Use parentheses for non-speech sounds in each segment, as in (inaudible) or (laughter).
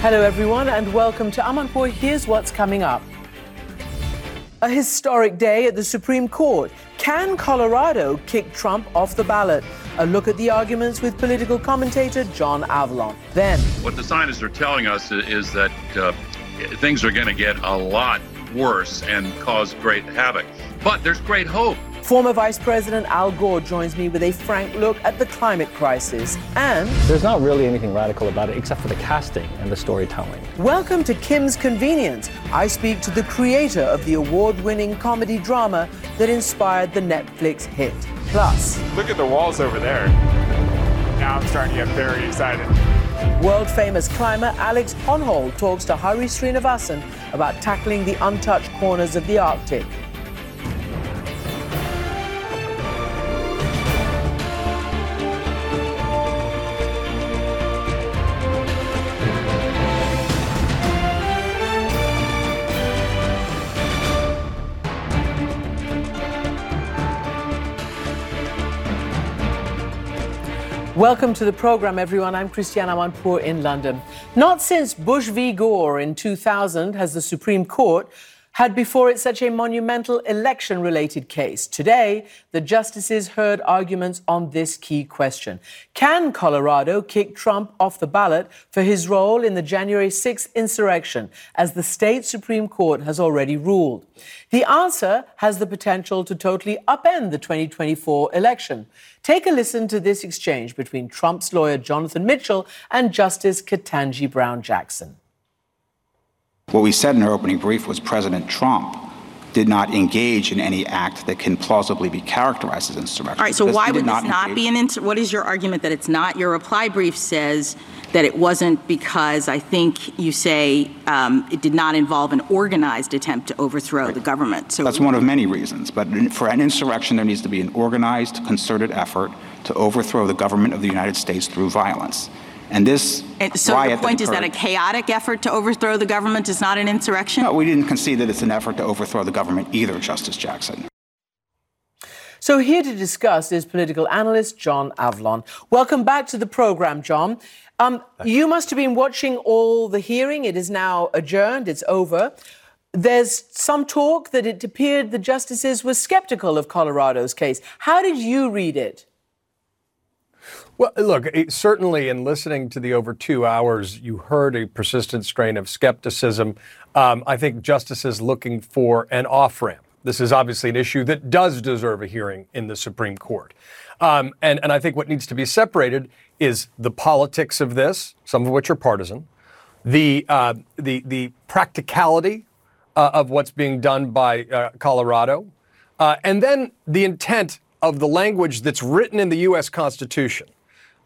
Hello, everyone, and welcome to Amanpour. Here's what's coming up. A historic day at the Supreme Court. Can Colorado kick Trump off the ballot? A look at the arguments with political commentator John Avlon. Then, what the scientists are telling us is that uh, things are going to get a lot worse and cause great havoc. But there's great hope. Former Vice President Al Gore joins me with a frank look at the climate crisis. And there's not really anything radical about it except for the casting and the storytelling. Welcome to Kim's Convenience. I speak to the creator of the award winning comedy drama that inspired the Netflix hit. Plus, look at the walls over there. Now I'm starting to get very excited. World famous climber Alex Honnold talks to Hari Srinivasan about tackling the untouched corners of the Arctic. Welcome to the program, everyone. I'm Christiane Amanpour in London. Not since Bush v. Gore in 2000 has the Supreme Court had before it such a monumental election related case. Today, the justices heard arguments on this key question Can Colorado kick Trump off the ballot for his role in the January 6th insurrection, as the state Supreme Court has already ruled? The answer has the potential to totally upend the 2024 election. Take a listen to this exchange between Trump's lawyer Jonathan Mitchell and Justice Ketanji Brown Jackson. What we said in our opening brief was President Trump did not engage in any act that can plausibly be characterized as insurrection. All right, so why would this not be an insurrection? What is your argument that it's not? Your reply brief says that it wasn't because I think you say um, it did not involve an organized attempt to overthrow right. the government. So that's one of many reasons. But for an insurrection, there needs to be an organized, concerted effort to overthrow the government of the United States through violence. And this and so riot your point that is that a chaotic effort to overthrow the government is not an insurrection? No, we didn't concede that it's an effort to overthrow the government either, Justice Jackson. So here to discuss is political analyst John Avlon. Welcome back to the program, John. Um, you must have been watching all the hearing. It is now adjourned. It's over. There's some talk that it appeared the justices were skeptical of Colorado's case. How did you read it? Well, look, certainly in listening to the over two hours, you heard a persistent strain of skepticism. Um, I think justices looking for an off ramp. This is obviously an issue that does deserve a hearing in the Supreme Court. Um, and, and I think what needs to be separated is the politics of this, some of which are partisan, the, uh, the, the practicality uh, of what's being done by uh, Colorado, uh, and then the intent of the language that's written in the U.S. Constitution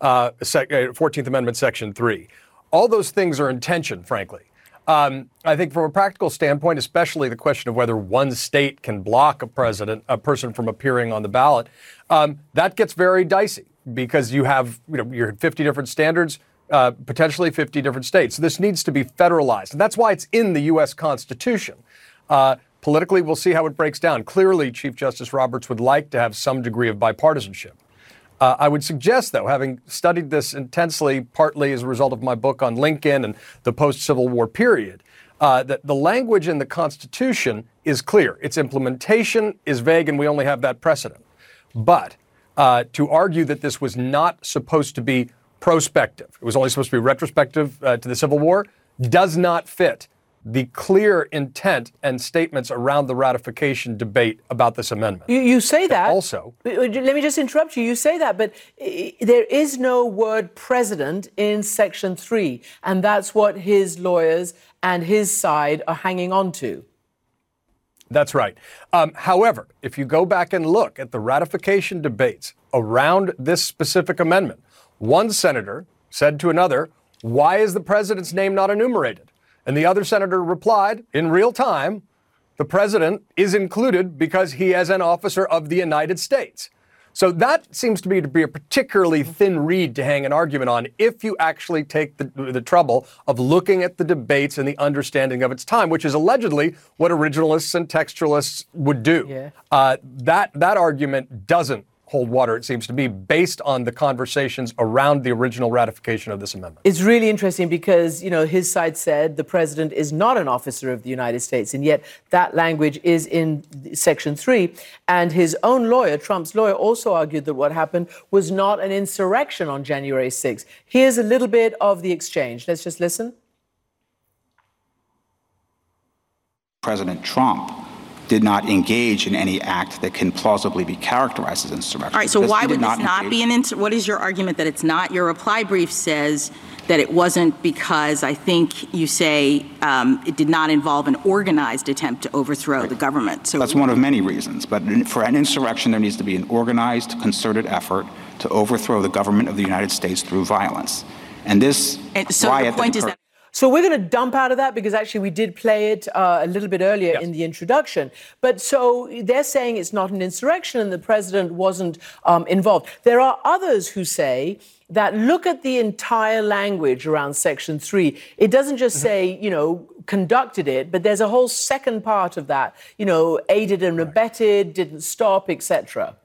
uh, 14th uh, Amendment, Section 3. All those things are in tension, frankly. Um, I think from a practical standpoint, especially the question of whether one state can block a president, a person from appearing on the ballot, um, that gets very dicey because you have, you know, you're 50 different standards, uh, potentially 50 different states. So this needs to be federalized. And that's why it's in the U.S. Constitution. Uh, politically, we'll see how it breaks down. Clearly, Chief Justice Roberts would like to have some degree of bipartisanship. Uh, I would suggest, though, having studied this intensely, partly as a result of my book on Lincoln and the post Civil War period, uh, that the language in the Constitution is clear. Its implementation is vague, and we only have that precedent. But uh, to argue that this was not supposed to be prospective, it was only supposed to be retrospective uh, to the Civil War, does not fit the clear intent and statements around the ratification debate about this amendment. You, you say that. Also, let me just interrupt you. You say that, but there is no word president in Section 3, and that's what his lawyers and his side are hanging on to. That's right. Um, however, if you go back and look at the ratification debates around this specific amendment, one senator said to another, Why is the president's name not enumerated? And the other senator replied in real time, the president is included because he is an officer of the United States. So that seems to me to be a particularly thin reed to hang an argument on if you actually take the, the trouble of looking at the debates and the understanding of its time, which is allegedly what originalists and textualists would do. Yeah. Uh, that, that argument doesn't hold water, it seems to be, based on the conversations around the original ratification of this amendment. It's really interesting because, you know, his side said the president is not an officer of the United States, and yet that language is in Section 3. And his own lawyer, Trump's lawyer, also argued that what happened was not an insurrection on January 6th. Here's a little bit of the exchange. Let's just listen. President Trump did not engage in any act that can plausibly be characterized as insurrection. All right, so why would not this not be an ins- what is your argument that it's not? Your reply brief says that it wasn't because I think you say um, it did not involve an organized attempt to overthrow right. the government. So that's one of many reasons. But for an insurrection, there needs to be an organized, concerted effort to overthrow the government of the United States through violence. And this and so riot the point is that so we're going to dump out of that because actually we did play it uh, a little bit earlier yes. in the introduction. But so they're saying it's not an insurrection and the president wasn't um, involved. There are others who say that look at the entire language around Section 3. It doesn't just mm-hmm. say, you know, conducted it, but there's a whole second part of that, you know, aided and abetted, didn't stop, etc.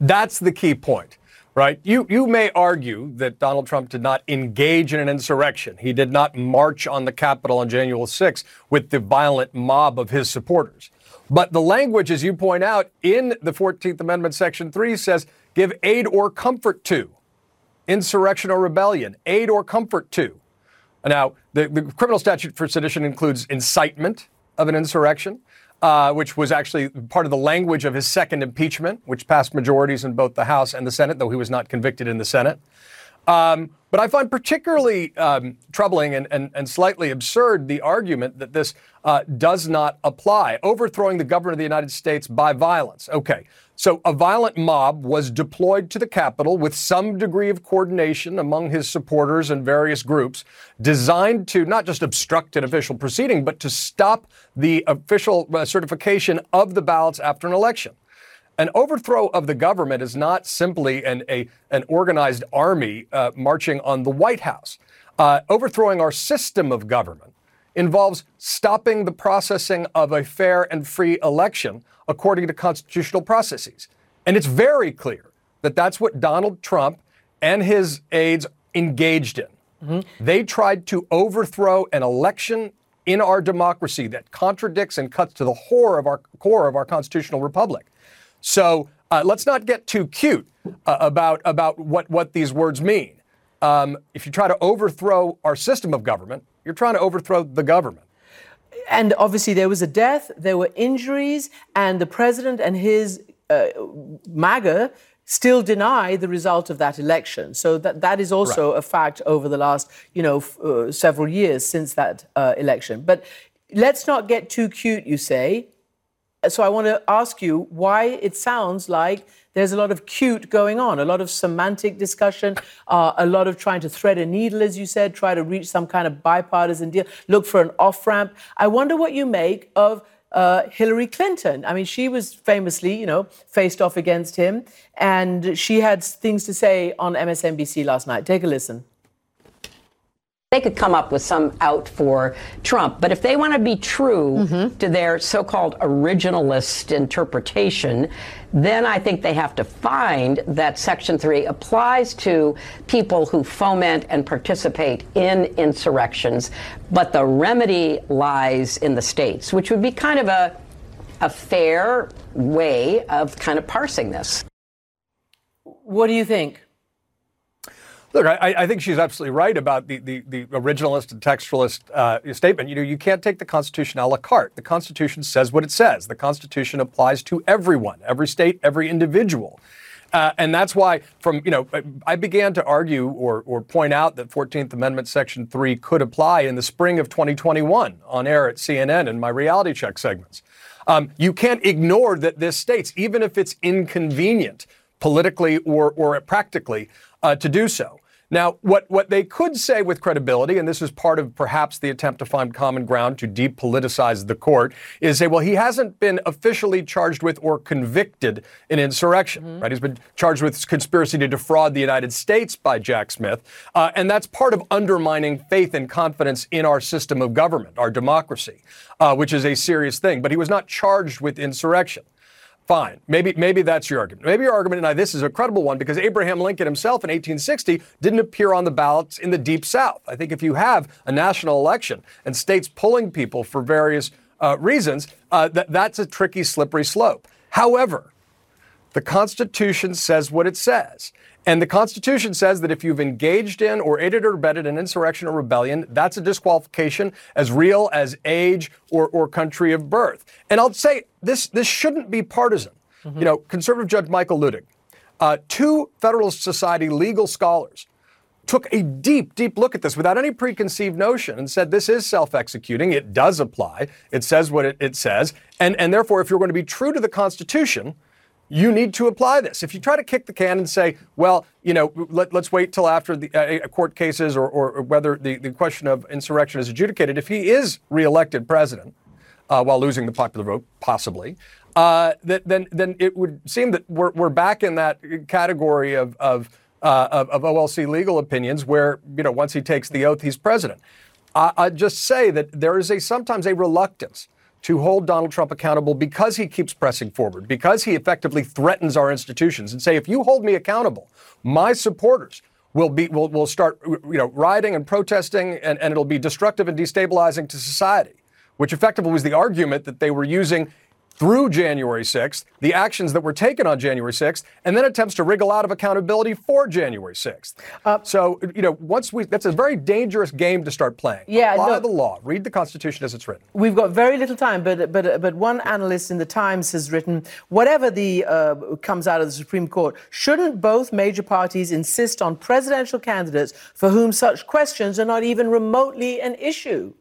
That's the key point right? You, you may argue that Donald Trump did not engage in an insurrection. He did not march on the Capitol on January 6 with the violent mob of his supporters. But the language, as you point out, in the 14th Amendment, Section 3 says give aid or comfort to insurrection or rebellion, aid or comfort to. Now, the, the criminal statute for sedition includes incitement of an insurrection uh, which was actually part of the language of his second impeachment, which passed majorities in both the House and the Senate, though he was not convicted in the Senate. Um, but I find particularly um, troubling and, and, and, slightly absurd the argument that this uh, does not apply. Overthrowing the government of the United States by violence. Okay, so a violent mob was deployed to the Capitol with some degree of coordination among his supporters and various groups, designed to not just obstruct an official proceeding, but to stop the official uh, certification of the ballots after an election. An overthrow of the government is not simply an, a, an organized army uh, marching on the White House. Uh, overthrowing our system of government involves stopping the processing of a fair and free election according to constitutional processes. And it's very clear that that's what Donald Trump and his aides engaged in. Mm-hmm. They tried to overthrow an election in our democracy that contradicts and cuts to the core of our core of our constitutional republic. So uh, let's not get too cute uh, about about what what these words mean. Um, if you try to overthrow our system of government, you're trying to overthrow the government. And obviously, there was a death, there were injuries, and the president and his uh, MAGA still deny the result of that election. So that, that is also right. a fact over the last, you know, f- uh, several years since that uh, election. But let's not get too cute, you say. So I want to ask you why it sounds like there's a lot of cute going on, a lot of semantic discussion, uh, a lot of trying to thread a needle, as you said, try to reach some kind of bipartisan deal, look for an off ramp. I wonder what you make of uh, Hillary Clinton. I mean, she was famously, you know, faced off against him, and she had things to say on MSNBC last night. Take a listen. They could come up with some out for Trump. But if they want to be true mm-hmm. to their so called originalist interpretation, then I think they have to find that Section 3 applies to people who foment and participate in insurrections, but the remedy lies in the states, which would be kind of a, a fair way of kind of parsing this. What do you think? Look, I, I, think she's absolutely right about the, the, the originalist and textualist uh, statement. You know, you can't take the Constitution a la carte. The Constitution says what it says. The Constitution applies to everyone, every state, every individual. Uh, and that's why, from you know, I began to argue or, or point out that 14th Amendment Section 3 could apply in the spring of 2021 on air at CNN in my reality check segments. Um, you can't ignore that this states, even if it's inconvenient politically or, or practically, uh, to do so. Now, what, what they could say with credibility, and this is part of perhaps the attempt to find common ground to depoliticize the court, is say, well, he hasn't been officially charged with or convicted in insurrection, mm-hmm. right? He's been charged with conspiracy to defraud the United States by Jack Smith, uh, and that's part of undermining faith and confidence in our system of government, our democracy, uh, which is a serious thing. But he was not charged with insurrection. Fine. Maybe, maybe that's your argument. Maybe your argument, and I this is a credible one, because Abraham Lincoln himself in 1860 didn't appear on the ballots in the Deep South. I think if you have a national election and states pulling people for various uh, reasons, uh, that, that's a tricky, slippery slope. However, the Constitution says what it says. And the Constitution says that if you've engaged in or aided or abetted an insurrection or rebellion, that's a disqualification as real as age or, or country of birth. And I'll say this, this shouldn't be partisan. Mm-hmm. You know, conservative Judge Michael Luttig, uh, two Federalist Society legal scholars, took a deep, deep look at this without any preconceived notion and said this is self executing. It does apply. It says what it, it says. And, and therefore, if you're going to be true to the Constitution, you need to apply this. If you try to kick the can and say, well, you know, let, us wait till after the uh, uh, court cases or, or whether the, the question of insurrection is adjudicated, if he is reelected president uh, while losing the popular vote, possibly, uh, that, then, then it would seem that we're, we're back in that category of, of, uh, of, of, OLC legal opinions where, you know, once he takes the oath, he's president. I, I just say that there is a sometimes a reluctance to hold Donald Trump accountable because he keeps pressing forward, because he effectively threatens our institutions and say, if you hold me accountable, my supporters will be will, will start you know rioting and protesting and, and it'll be destructive and destabilizing to society, which effectively was the argument that they were using through January 6th, the actions that were taken on January 6th, and then attempts to wriggle out of accountability for January 6th. Uh, so, you know, once we, that's a very dangerous game to start playing. Yeah, Apply no, the law. Read the Constitution as it's written. We've got very little time, but but but one analyst in the Times has written, whatever the uh, comes out of the Supreme Court, shouldn't both major parties insist on presidential candidates for whom such questions are not even remotely an issue?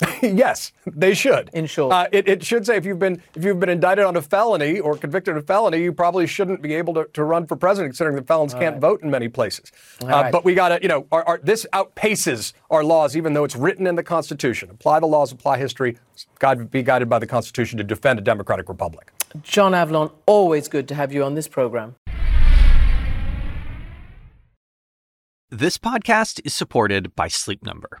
(laughs) yes, they should. In short, uh, it, it, should say if you've been if you've been indicted on a felony or convicted of a felony, you probably shouldn't be able to, to run for president, considering that felons All can't right. vote in many places. Uh, right. But we got to, you know, our, our, this outpaces our laws, even though it's written in the Constitution. Apply the laws, apply history. God be guided by the Constitution to defend a democratic republic. John Avlon, always good to have you on this program. This podcast is supported by Sleep Number.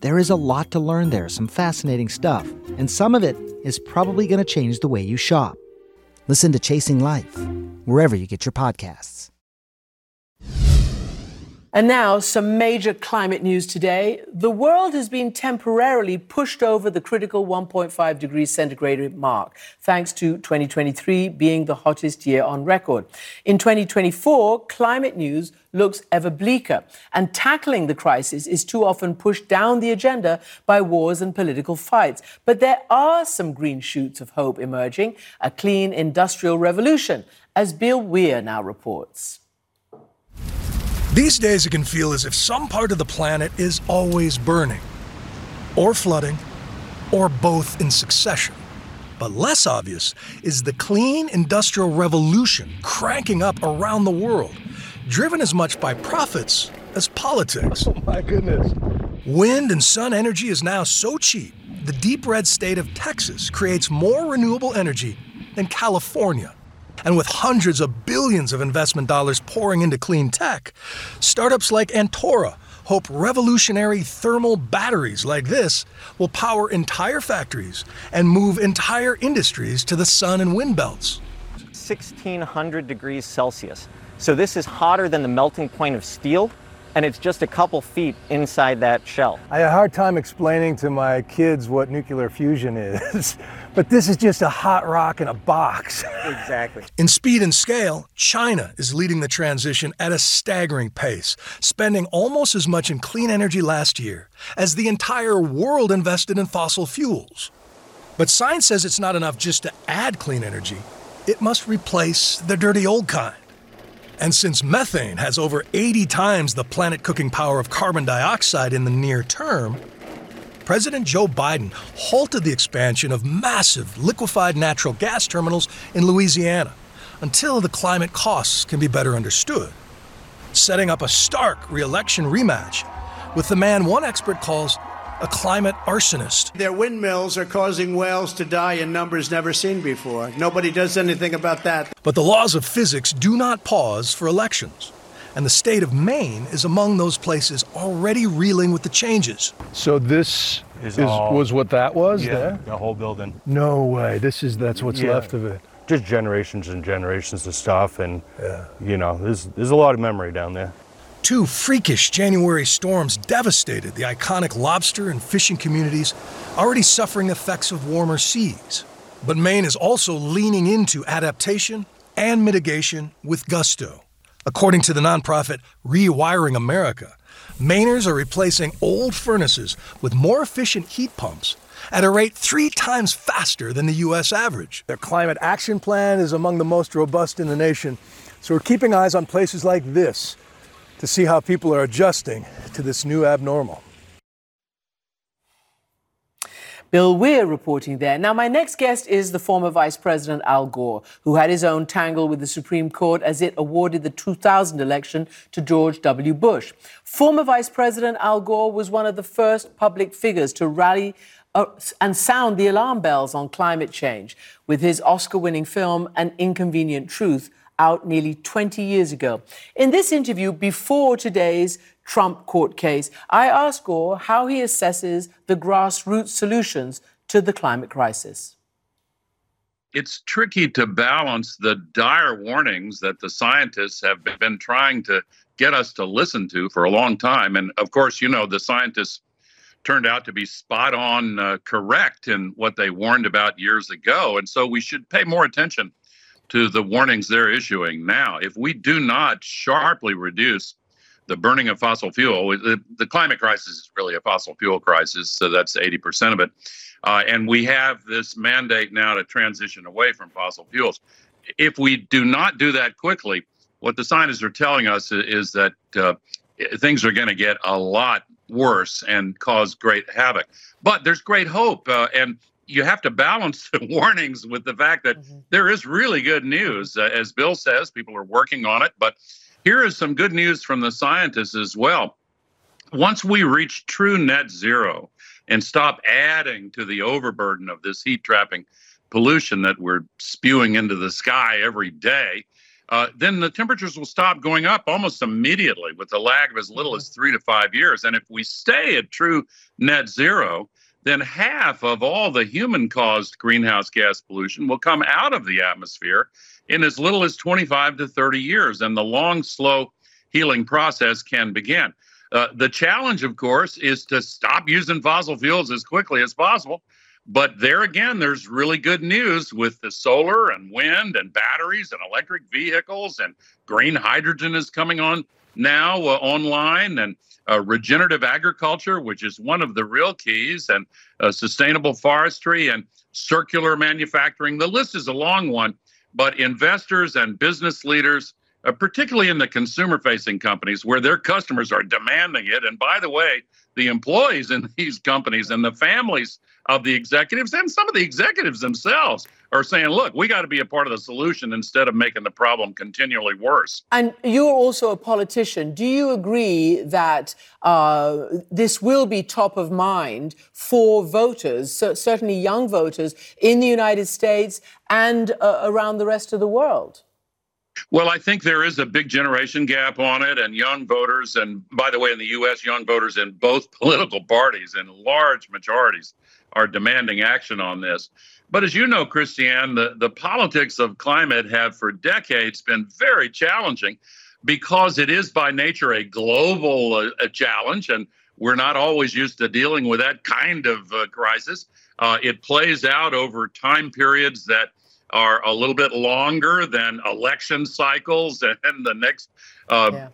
There is a lot to learn there, some fascinating stuff, and some of it is probably going to change the way you shop. Listen to Chasing Life, wherever you get your podcasts. And now, some major climate news today. The world has been temporarily pushed over the critical 1.5 degrees centigrade mark, thanks to 2023 being the hottest year on record. In 2024, climate news looks ever bleaker, and tackling the crisis is too often pushed down the agenda by wars and political fights. But there are some green shoots of hope emerging a clean industrial revolution, as Bill Weir now reports. These days, it can feel as if some part of the planet is always burning, or flooding, or both in succession. But less obvious is the clean industrial revolution cranking up around the world, driven as much by profits as politics. (laughs) Oh my goodness. Wind and sun energy is now so cheap, the deep red state of Texas creates more renewable energy than California. And with hundreds of billions of investment dollars pouring into clean tech, startups like Antora hope revolutionary thermal batteries like this will power entire factories and move entire industries to the sun and wind belts. 1600 degrees Celsius. So this is hotter than the melting point of steel, and it's just a couple feet inside that shell. I had a hard time explaining to my kids what nuclear fusion is, (laughs) but this is just a hot rock in a box. Exactly. In speed and scale, China is leading the transition at a staggering pace, spending almost as much in clean energy last year as the entire world invested in fossil fuels. But science says it's not enough just to add clean energy, it must replace the dirty old kind. And since methane has over 80 times the planet cooking power of carbon dioxide in the near term, President Joe Biden halted the expansion of massive liquefied natural gas terminals in Louisiana until the climate costs can be better understood, setting up a stark reelection rematch with the man one expert calls a climate arsonist. Their windmills are causing whales to die in numbers never seen before. Nobody does anything about that. But the laws of physics do not pause for elections. And the state of Maine is among those places already reeling with the changes. So this Is is, all- was what that was yeah, there? the whole building. No way. This is that's what's Yeah. left of it. Just generations and generations of stuff, and you know, there's there's a lot of memory down there. Two freakish January storms devastated the iconic lobster and fishing communities already suffering effects of warmer seas. But Maine is also leaning into adaptation and mitigation with gusto. According to the nonprofit Rewiring America, Mainers are replacing old furnaces with more efficient heat pumps at a rate three times faster than the U.S. average. Their climate action plan is among the most robust in the nation. So we're keeping eyes on places like this to see how people are adjusting to this new abnormal. Bill Weir reporting there. Now, my next guest is the former Vice President Al Gore, who had his own tangle with the Supreme Court as it awarded the 2000 election to George W. Bush. Former Vice President Al Gore was one of the first public figures to rally uh, and sound the alarm bells on climate change with his Oscar winning film, An Inconvenient Truth, out nearly 20 years ago. In this interview, before today's Trump court case, I asked Gore how he assesses the grassroots solutions to the climate crisis. It's tricky to balance the dire warnings that the scientists have been trying to get us to listen to for a long time. And of course, you know, the scientists turned out to be spot on uh, correct in what they warned about years ago. And so we should pay more attention to the warnings they're issuing now. If we do not sharply reduce the burning of fossil fuel, the, the climate crisis is really a fossil fuel crisis, so that's 80% of it. Uh, and we have this mandate now to transition away from fossil fuels. If we do not do that quickly, what the scientists are telling us is, that uh, things are going to get a lot worse and cause great havoc. But there's great hope. Uh, and you have to balance (laughs) the warnings with the fact that there is really good news. Uh, as Bill says, people are working on it. But here is some good news from the scientists as well. Once we reach true net zero and stop adding to the overburden of this heat trapping pollution that we're spewing into the sky every day, uh, then the temperatures will stop going up almost immediately with a lag of as little as three to five years. And if we stay at true net zero, then half of all the human caused greenhouse gas pollution will come out of the atmosphere in as little as 25 to 30 years. And the long, slow healing process can begin. Uh, the challenge, of course, is to stop using fossil fuels as quickly as possible. But there again, there's really good news with the solar and wind and batteries and electric vehicles and green hydrogen is coming on now uh, online and uh, regenerative agriculture, which is one of the real keys, and uh, sustainable forestry and circular manufacturing. The list is a long one, but investors and business leaders uh, particularly in the consumer facing companies where their customers are demanding it. And by the way, the employees in (laughs) these companies and the families of the executives and some of the executives themselves are saying, look, we got to be a part of the solution instead of making the problem continually worse. And you're also a politician. Do you agree that uh, this will be top of mind for voters, so certainly young voters in the United States and uh, around the rest of the world? Well, I think there is a big generation gap on it, and young voters, and by the way, in the U.S., young voters in both (laughs) political parties in large majorities are demanding action on this. But as you know, Christiane, the, the politics of climate have for decades been very challenging because it is by nature a global uh, a challenge, and we're not always used to dealing with that kind of uh, crisis. Uh, it plays out over time periods that are a little bit longer than election cycles (laughs) and the next uh, yeah.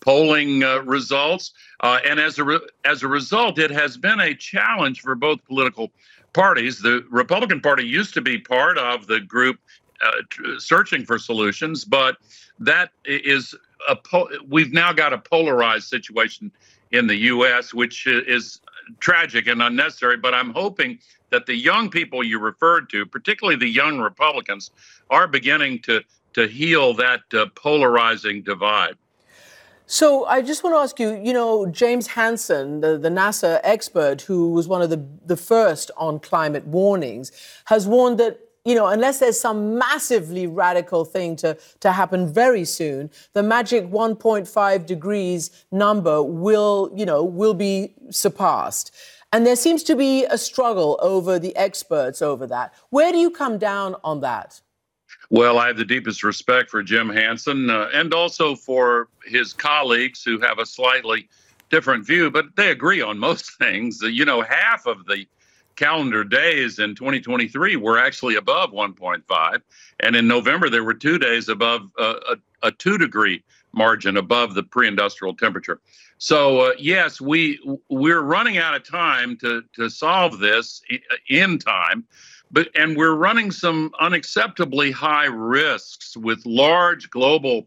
polling uh, results. Uh, and as a re- as a result, it has been a challenge for both political parties. The Republican Party used to be part of the group uh, searching for solutions, but that is a po- we've now got a polarized situation in the U.S., which is tragic and unnecessary. But I'm hoping that the young people you referred to, particularly the young Republicans, are beginning to to heal that uh, polarizing divide. So I just want to ask you, you know, James Hansen, the, the NASA expert who was one of the, the first on climate warnings, has warned that you know, unless there's some massively radical thing to, to happen very soon, the magic 1.5 degrees number will, you know, will be surpassed. And there seems to be a struggle over the experts over that. Where do you come down on that? Well, I have the deepest respect for Jim Hansen uh, and also for his colleagues who have a slightly different view, but they agree on most (laughs) things. You know, half of the calendar days in 2023 were actually above 1.5. And in November, there were two days above uh, a, a, two degree margin above the pre industrial temperature. So, uh, yes, we, we're running out of time to, to solve this in time. But, and we're running some unacceptably high risks with large global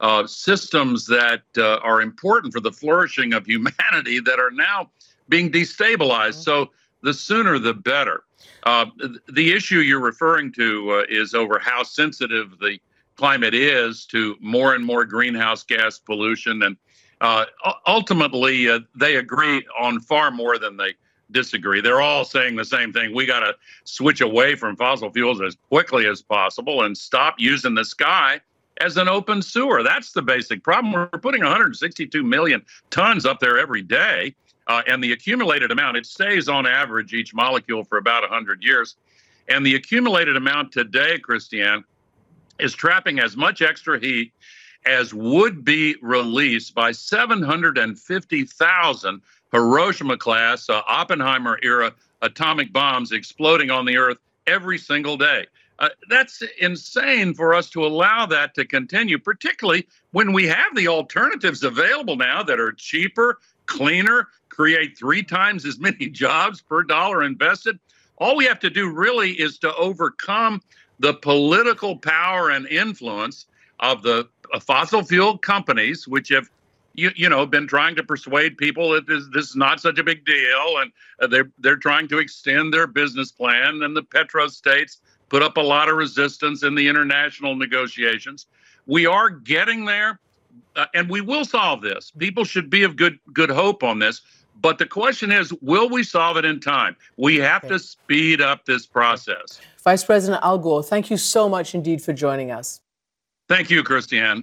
uh, systems that uh, are important for the flourishing of humanity (laughs) that are now being destabilized. Mm-hmm. So the sooner the better. Uh, the issue you're referring to uh, is over how sensitive the climate is to more and more greenhouse gas pollution. And uh, ultimately, uh, they agree on far more than they disagree. They're all saying the same thing. We got to switch away from fossil fuels as quickly as possible and stop using the sky as an open sewer. That's the basic problem. We're putting 162 million tons up there every day. Uh, and the accumulated amount, it stays on average each molecule for about 100 years. And the accumulated amount today, Christiane, is trapping as much extra heat as would be released by 750,000 Hiroshima class, uh, Oppenheimer era atomic bombs exploding on the Earth every single day. Uh, that's insane for us to allow that to continue, particularly when we have the alternatives available now that are cheaper, cleaner, create three times as many (laughs) jobs per dollar invested. All we have to do really is to overcome the political power and influence of the uh, fossil fuel companies, which have you, you know been trying to persuade people that this, this is not such a big deal, and uh, they're they're trying to extend their business plan. And the petrostates put up a lot of resistance in the international negotiations. We are getting there, uh, and we will solve this. People should be of good good hope on this. But the question is, will we solve it in time? We have okay. to speed up this process. Vice President Al Gore, thank you so much indeed for joining us. Thank you, Christiane.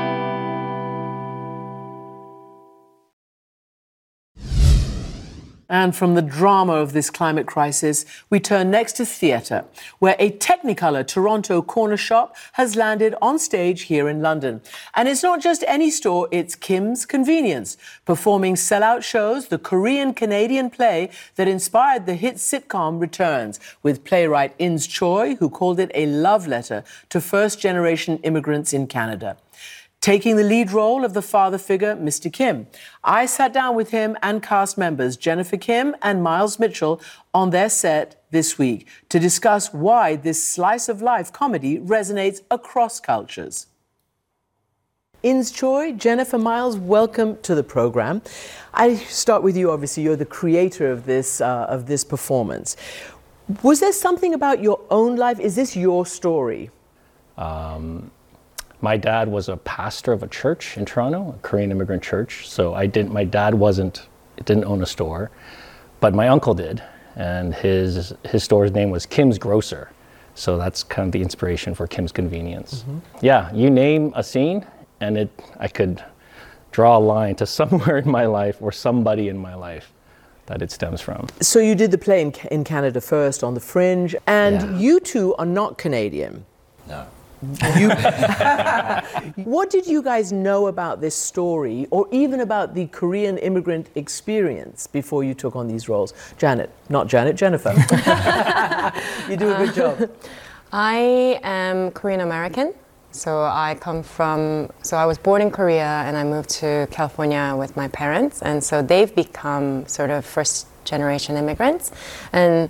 And from the drama of this climate crisis, we turn next to theatre, where a Technicolor Toronto corner shop has landed on stage here in London. And it's not just any store, it's Kim's Convenience, performing sellout shows. The Korean Canadian play that inspired the hit sitcom returns, with playwright Ins Choi, who called it a love letter to first generation immigrants in Canada taking the lead role of the father figure, Mr. Kim. I sat down with him and cast members Jennifer Kim and Miles Mitchell on their set this week to discuss why this slice of life comedy resonates across cultures. Ins Choi, Jennifer Miles, welcome to the program. I start with you. Obviously, you're the creator of this uh, of this performance. Was there something about your own life? Is this your story? Um, my dad was a pastor of a church in Toronto, a Korean immigrant church. So I didn't. My dad wasn't didn't own a store, but my uncle did, and his his store's name was Kim's Grocer. So that's kind of the inspiration for Kim's Convenience. Mm-hmm. Yeah, you name a scene, and it I could draw a line to (laughs) somewhere in my life or somebody in my life that it stems from. So you did the play in, in Canada first on the Fringe, and yeah. you two are not Canadian. No. You, (laughs) what did you guys know about this story, or even about the Korean immigrant experience before you took on these roles? Janet, not Janet, Jennifer. (laughs) you do a good job. Uh, I am Korean American. So I come from, so I was born in Korea and I moved to California with my parents. And so they've become sort of first generation immigrants. And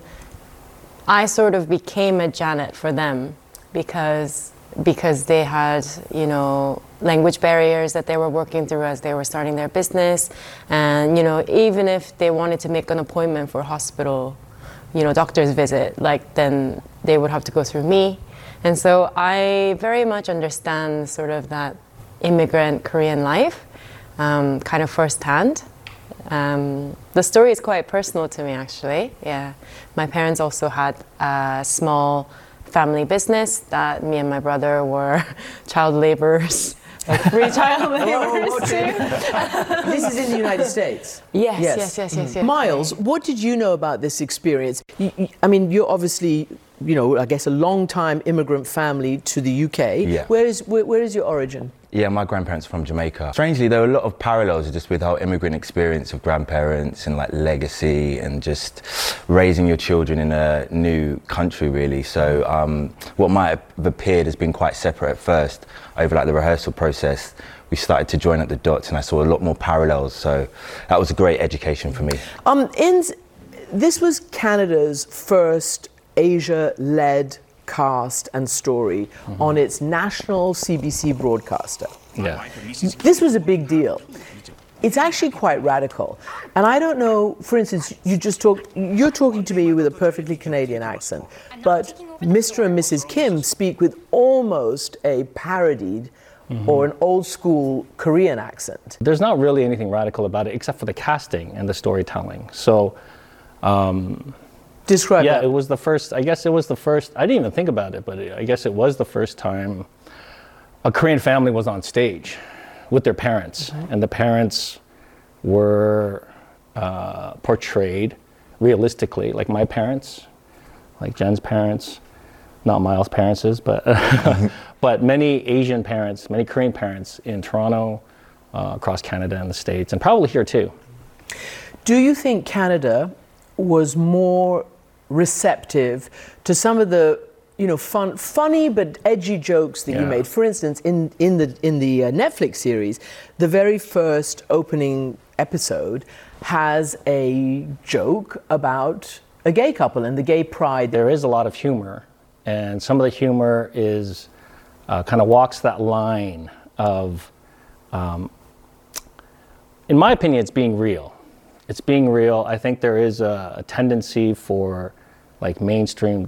I sort of became a Janet for them because because they had, you know, language barriers that they were working through as they were starting their business. And, you know, even if they wanted to make an appointment for hospital, you know, doctor's visit, like then they would have to go through me. And so I very much understand sort of that immigrant Korean life, um, kind of firsthand. Um, the story is quite personal to me, actually. Yeah. My parents also had a small family business that me and my brother were (laughs) child laborers. (laughs) Like free child (laughs) oh, laborers this is in the United States. Yes, yes, yes, yes, yes. yes. Miles, what did you know about this experience? I mean, you're obviously, you know, I guess a long time immigrant family to the UK. Yeah. Where is where, where is your origin? Yeah, my grandparents are from Jamaica. Strangely, there are a lot of parallels just with our immigrant experience of grandparents and like legacy and just raising your children in a new country, really. So, um, what might have appeared has been quite separate at first over like the rehearsal process. We started to join up the dots, and I saw a lot more parallels. So, that was a great education for me. Um, in, this was Canada's first Asia-led cast and story mm-hmm. on its national CBC broadcaster. Yeah. This was a big deal. It's actually quite radical. And I don't know, for instance, you just talk you're talking to me with a perfectly Canadian accent, but Mr. and Mrs. Kim speak with almost a parodied Mm-hmm. or an old school Korean accent. There's not really anything radical about it except for the casting and the storytelling. So, um, Describe yeah, that. it was the first. I guess it was the first. I didn't even think about it, but I guess it was the first time a Korean family was on stage with their parents, mm-hmm. and the parents were uh, portrayed realistically, like my parents, like Jen's parents, not Miles' parents, but (laughs) but many Asian parents, many Korean parents in Toronto, uh, across Canada and the States, and probably here too. Do you think Canada was more receptive to some of the you know fun, funny but edgy jokes that yeah. you made. For instance, in in the in the uh, Netflix series, the very first opening episode has a joke about a gay couple and the gay pride. There is a lot of humor, and some of the humor is uh, kind of walks that line of, um, in my opinion, it's being real. It's being real. I think there is a, a tendency for like mainstream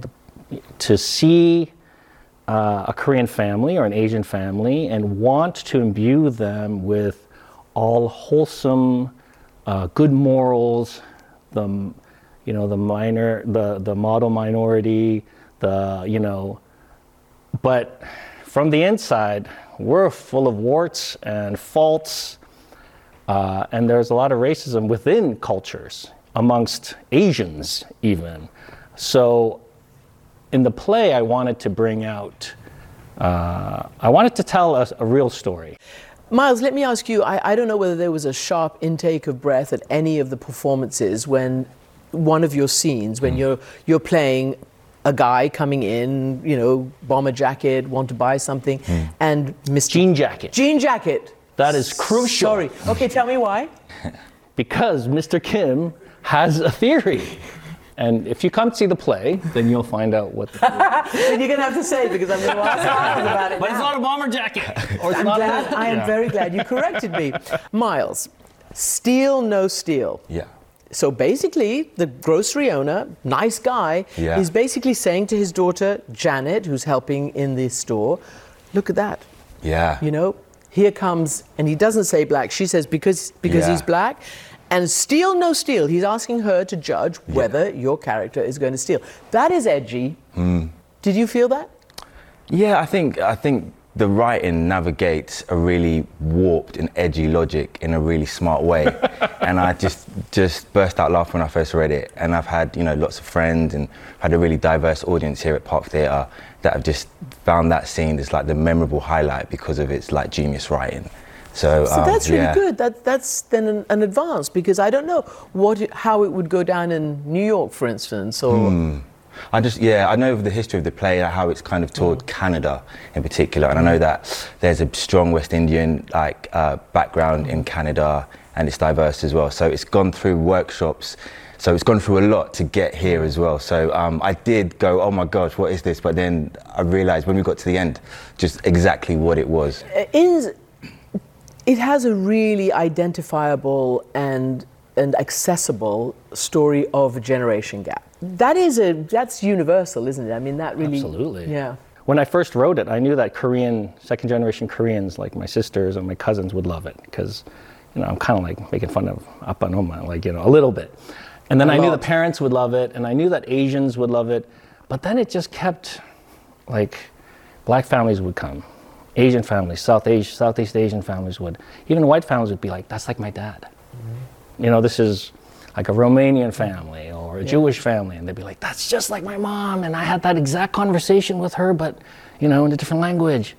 to see uh, a Korean family or an Asian family and want to imbue them with all wholesome, uh, good morals, the you know the minor, the the model minority, the you know, but from the inside, we're full of warts and faults, uh, and there's a lot of racism within cultures amongst Asians even. So in the play, I wanted to bring out, uh, I wanted to tell us a real story. Miles, let me ask you I, I don't know whether there was a sharp intake of breath at any of the performances when one of your scenes, when you're, you're playing a guy coming in, you know, bomber jacket, want to buy something, and Mr. Jean jacket. Jean jacket. That is crucial. Sorry. Okay, tell me why. (laughs) because Mr. Kim has a theory. And if you come see the play, then you'll find out what the (laughs) then you're going to have to say because I'm going to ask Miles about it. But it's not a bomber jacket. Or it's I'm not glad, I am Yeah. very glad you corrected me. (laughs) Miles, steal, no steal. Yeah. So basically, the grocery owner, nice guy, Yeah. is basically saying to his daughter, Janet, who's helping in the store, look at that. Yeah. You know, here comes, and he doesn't say black, she says because, because Yeah. he's black. And steal, no steal. He's asking her to judge whether your character is going to steal. That is edgy. Mm. Did you feel that? Yeah, I think I think the writing navigates a really warped and edgy logic in a really smart way, (laughs) and I just just burst out laughing when I first read it. And I've had you know lots of friends and had a really diverse audience here at Park Theatre that I've just found that scene is like the memorable highlight because of its like genius writing. So, So um, that's really yeah. good. That, that's then an, an advance because I don't know what how it would go down in New York, for instance, or Hmm. I just, yeah, I know the history of the play, how it's kind of toured Canada in particular, and I know that there's a strong West Indian like uh, background in Canada, and it's diverse as well. So it's gone through workshops. So it's gone through a lot to get here as well. So um, I did go, oh my gosh, what is this? But then I realised when we got to the end, just exactly what it was. Uh, it has a really identifiable and and accessible story of a generation gap. That is a that's universal, isn't it? I mean, that really Absolutely. yeah. When I first wrote it, I knew that Korean, second generation Koreans, like my sisters and my cousins, would love it because, you know, I'm kind of like making fun of Appa and Oma, like, you know, a little bit. And then I knew the parents would love it, and I knew that Asians would love it. But then it just kept, like, black families would come, Asian families, South Asia, Southeast Asian families would, even white families would be like, that's like my dad. Mm-hmm. You know, this is like a Romanian family or a Yeah. Jewish family, and they'd be like, "That's just like my mom," and I had that exact conversation with her, but you know, in a different language.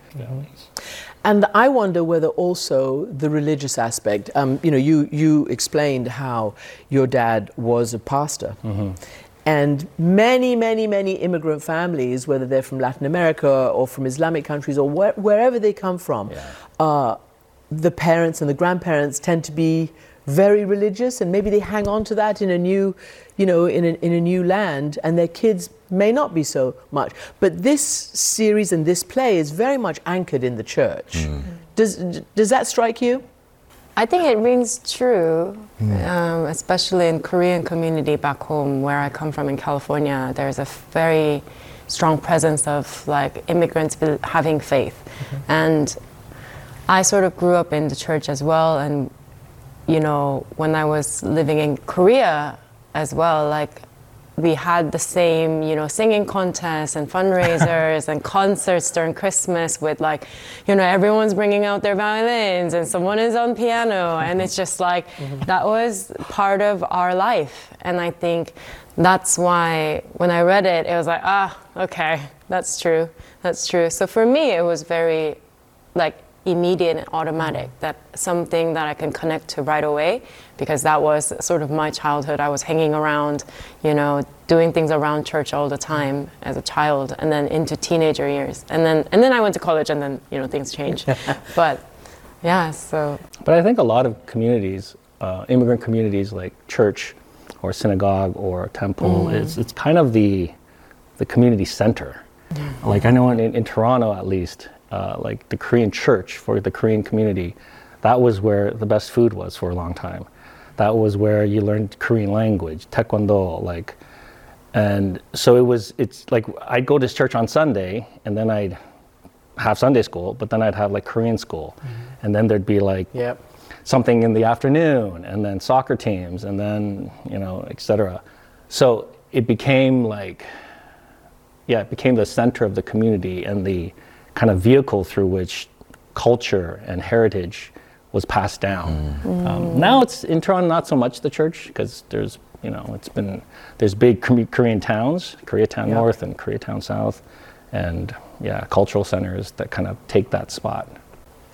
And I wonder whether also the religious aspect. Um, you know, you you explained how your dad was a pastor. And many, many, many immigrant families, whether they're from Latin America or from Islamic countries or where, wherever they come from, uh, the parents and the grandparents tend to be very religious, and maybe they hang on to that in a new, you know, in a, in a new land, and their kids may not be so much. But this series and this play is very much anchored in the church. Does does that strike you? I think it rings true, um, especially in Korean community back home where I come from in California. There's a very strong presence of like immigrants having faith, and I sort of grew up in the church as well. And you know, when I was living in Korea as well, like we had the same, you know, singing contests and fundraisers and (laughs) concerts during Christmas with like, you know, everyone's bringing out their violins and someone is on piano. And it's just like, that was part of our life. And I think that's why when I read it, it was like, ah, okay, that's true. That's true. So for me, it was very like immediate and automatic that something that i can connect to right away because that was sort of my childhood. I was hanging around you know doing things around church all the time as a child and then into teenager years. And then and then i went to college and then you know things changed. (laughs) But yeah so. But I think a lot of communities, uh, immigrant communities like church or synagogue or temple, Mm. it's, it's kind of the, the community center. Like I know in, in Toronto at least, uh, like the Korean church for the Korean community, that was where the best food was for a long time. That was where you learned Korean language, taekwondo, like, And so it was, it's like I'd go to church on Sunday and then I'd have Sunday school, but then I'd have like Korean school. And then there'd be like Yep. something in the afternoon and then soccer teams and then, you know, et cetera. So it became like, yeah, it became the center of the community and the kind of vehicle through which culture and heritage was passed down. Um, now it's in Toronto, not so much the church because there's, you know, it's been, there's big Korean towns, Koreatown Yeah. North and Koreatown South, and yeah, cultural centers that kind of take that spot.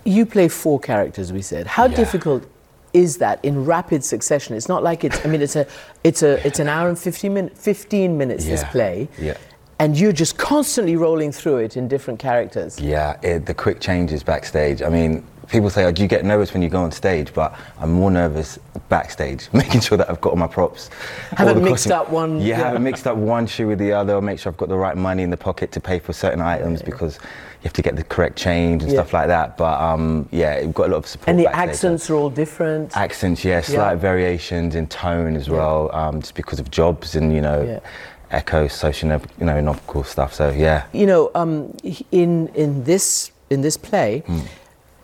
You play four characters, we said. How Yeah. difficult is that in rapid succession? It's not like it's. I mean, it's a, it's a, it's an hour and 15, min- 15 minutes. This play, Yeah. And you're just constantly rolling through it in different characters. Yeah, it, the quick changes backstage. I mean, people say, oh, do you get nervous when you go on stage? But I'm more nervous backstage, (laughs) making sure that I've got all my props. Haven't mixed up one- Yeah, yeah. haven't mixed up one shoe with the other, make sure I've got the right money in the pocket to pay for certain items because you have to get the correct change and Yeah. stuff like that. But um, yeah, we've got a lot of support. And the backstage. accents are all different. Accents, yeah, slight variations in tone as well, um, just because of jobs and, you know, Yeah. Echo, social, you know, novel stuff. So yeah. You know, um, in in this in this play, Hmm.